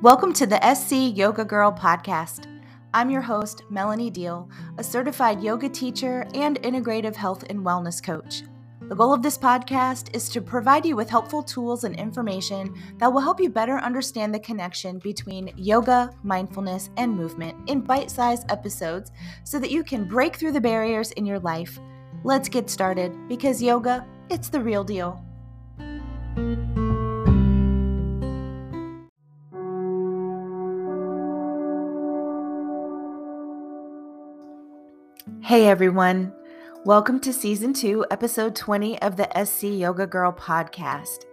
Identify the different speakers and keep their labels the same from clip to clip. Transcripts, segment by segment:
Speaker 1: Welcome to the SC Yoga Girl podcast. I'm your host, Melanie Deal, a certified yoga teacher and integrative health and wellness coach. The goal of this podcast is to provide you with helpful tools and information that will help you better understand the connection between yoga, mindfulness, and movement in bite sized episodes so that you can break through the barriers in your life. Let's get started because yoga, it's the real deal. Hey everyone, welcome to season two, episode 20 of the SC Yoga Girl podcast.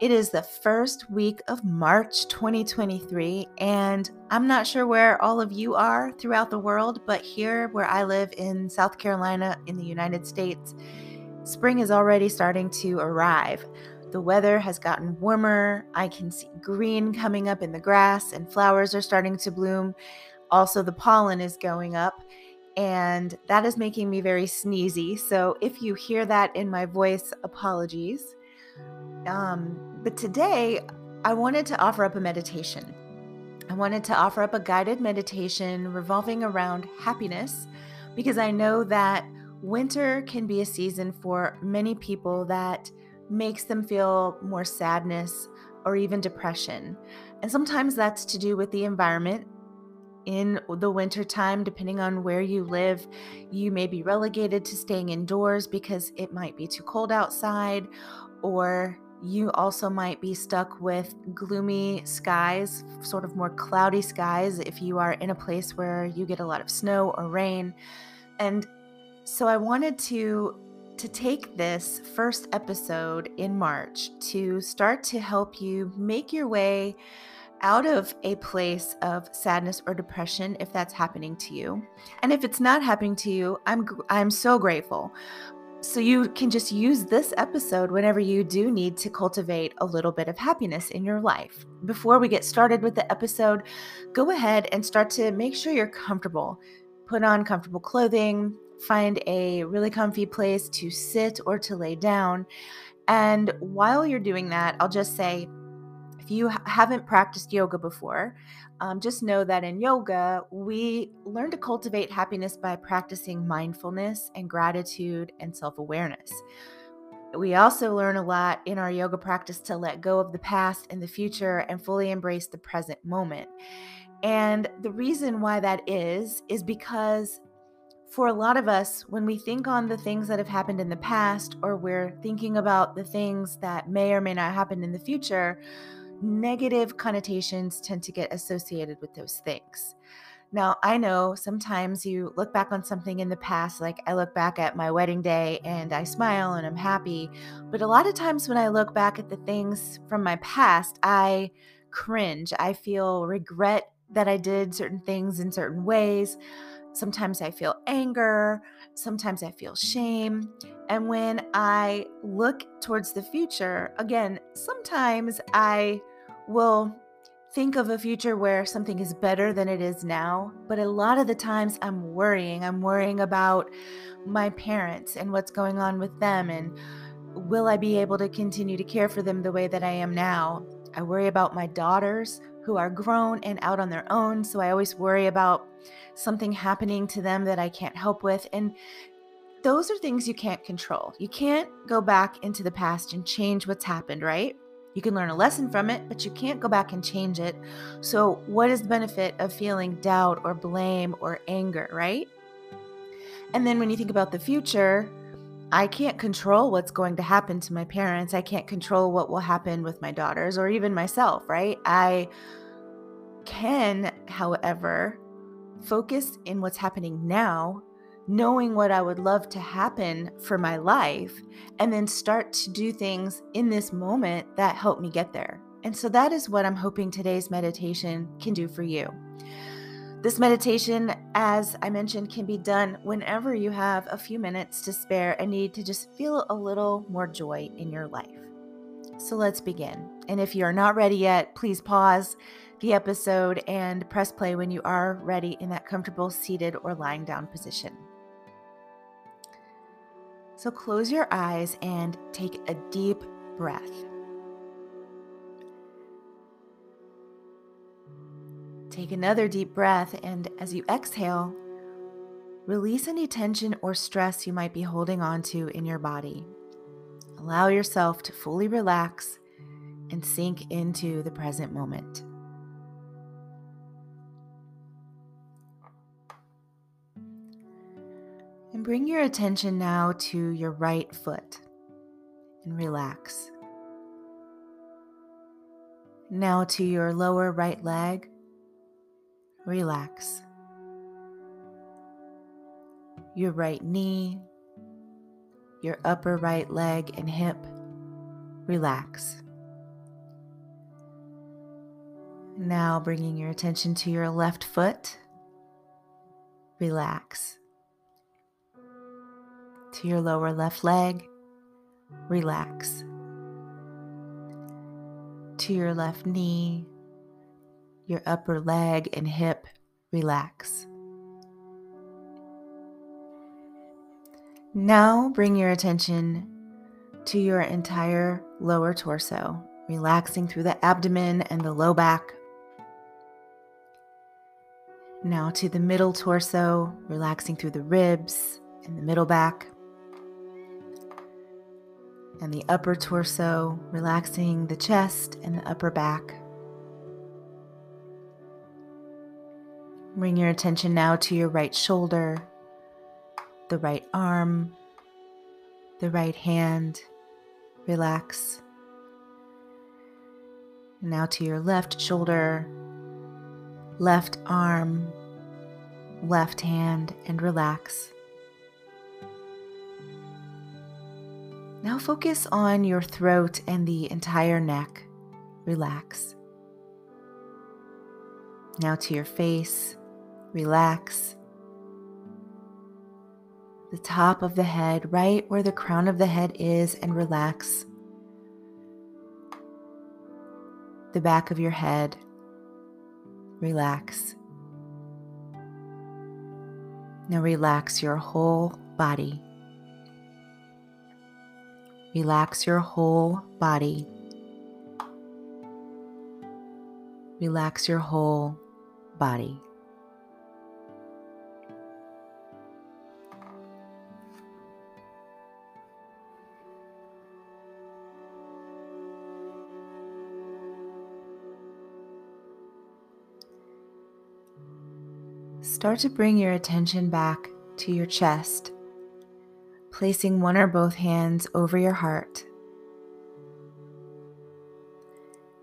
Speaker 1: It is the first week of March 2023, and I'm not sure where all of you are throughout the world, but here where I live in South Carolina in the United States, spring is already starting to arrive. The weather has gotten warmer. I can see green coming up in the grass, and flowers are starting to bloom. Also, the pollen is going up and that is making me very sneezy. So if you hear that in my voice, apologies. Um, but today, I wanted to offer up a meditation. I wanted to offer up a guided meditation revolving around happiness because I know that winter can be a season for many people that makes them feel more sadness or even depression. And sometimes that's to do with the environment in the wintertime, depending on where you live, you may be relegated to staying indoors because it might be too cold outside, or you also might be stuck with gloomy skies, sort of more cloudy skies, if you are in a place where you get a lot of snow or rain. And so I wanted to to take this first episode in March to start to help you make your way out of a place of sadness or depression if that's happening to you. And if it's not happening to you, I'm I'm so grateful. So you can just use this episode whenever you do need to cultivate a little bit of happiness in your life. Before we get started with the episode, go ahead and start to make sure you're comfortable. Put on comfortable clothing, find a really comfy place to sit or to lay down. And while you're doing that, I'll just say if you haven't practiced yoga before, um, just know that in yoga, we learn to cultivate happiness by practicing mindfulness and gratitude and self awareness. We also learn a lot in our yoga practice to let go of the past and the future and fully embrace the present moment. And the reason why that is, is because for a lot of us, when we think on the things that have happened in the past, or we're thinking about the things that may or may not happen in the future, negative connotations tend to get associated with those things. Now, I know sometimes you look back on something in the past, like I look back at my wedding day and I smile and I'm happy. But a lot of times when I look back at the things from my past, I cringe. I feel regret that I did certain things in certain ways. Sometimes I feel anger. Sometimes I feel shame. And when I look towards the future, again, sometimes I will think of a future where something is better than it is now. But a lot of the times I'm worrying. I'm worrying about my parents and what's going on with them and will I be able to continue to care for them the way that I am now? I worry about my daughters who are grown and out on their own. So I always worry about something happening to them that I can't help with. And those are things you can't control. You can't go back into the past and change what's happened, right? You can learn a lesson from it, but you can't go back and change it. So, what is the benefit of feeling doubt or blame or anger, right? And then when you think about the future, I can't control what's going to happen to my parents. I can't control what will happen with my daughters or even myself, right? I can, however, focus in what's happening now knowing what I would love to happen for my life, and then start to do things in this moment that help me get there. And so that is what I'm hoping today's meditation can do for you. This meditation, as I mentioned, can be done whenever you have a few minutes to spare and need to just feel a little more joy in your life. So let's begin. And if you are not ready yet, please pause the episode and press play when you are ready in that comfortable seated or lying down position. So close your eyes and take a deep breath. Take another deep breath, and as you exhale, release any tension or stress you might be holding on to in your body. Allow yourself to fully relax and sink into the present moment. And bring your attention now to your right foot and relax. Now to your lower right leg relax. Your right knee, your upper right leg and hip, relax. Now bringing your attention to your left foot, relax. To your lower left leg, relax. To your left knee, your upper leg and hip relax. Now bring your attention to your entire lower torso, relaxing through the abdomen and the low back. Now to the middle torso, relaxing through the ribs and the middle back. And the upper torso, relaxing the chest and the upper back. Bring your attention now to your right shoulder, the right arm, the right hand. Relax. Now to your left shoulder, left arm, left hand, and relax. Now focus on your throat and the entire neck. Relax. Now to your face, relax. The top of the head, right where the crown of the head is, and relax. The back of your head, relax. Now relax your whole body. Relax your whole body. Relax your whole body. Start to bring your attention back to your chest, placing one or both hands over your heart.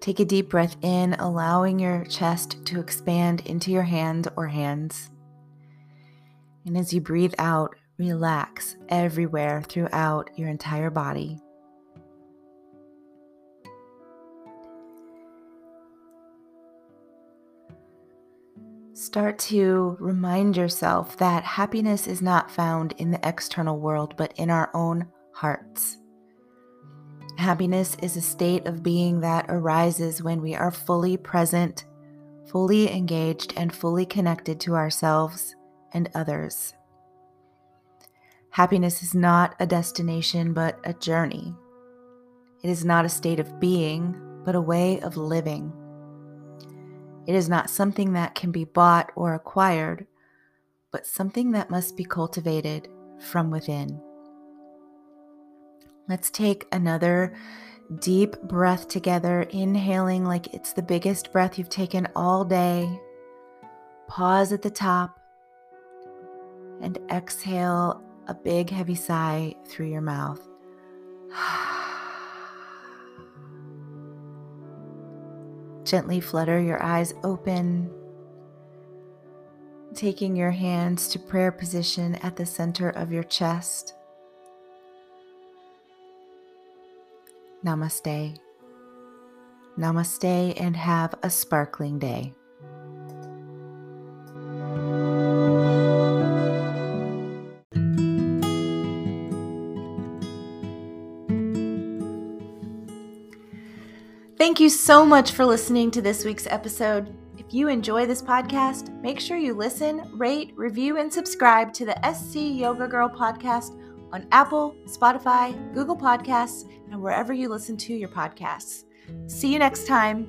Speaker 1: Take a deep breath in, allowing your chest to expand into your hand or hands. And as you breathe out, relax everywhere throughout your entire body. Start to remind yourself that happiness is not found in the external world, but in our own hearts. Happiness is a state of being that arises when we are fully present, fully engaged, and fully connected to ourselves and others. Happiness is not a destination, but a journey. It is not a state of being, but a way of living. It is not something that can be bought or acquired, but something that must be cultivated from within. Let's take another deep breath together, inhaling like it's the biggest breath you've taken all day. Pause at the top and exhale a big, heavy sigh through your mouth. Gently flutter your eyes open, taking your hands to prayer position at the center of your chest. Namaste. Namaste and have a sparkling day. You so much for listening to this week's episode. If you enjoy this podcast, make sure you listen, rate, review, and subscribe to the SC Yoga Girl podcast on Apple, Spotify, Google Podcasts, and wherever you listen to your podcasts. See you next time.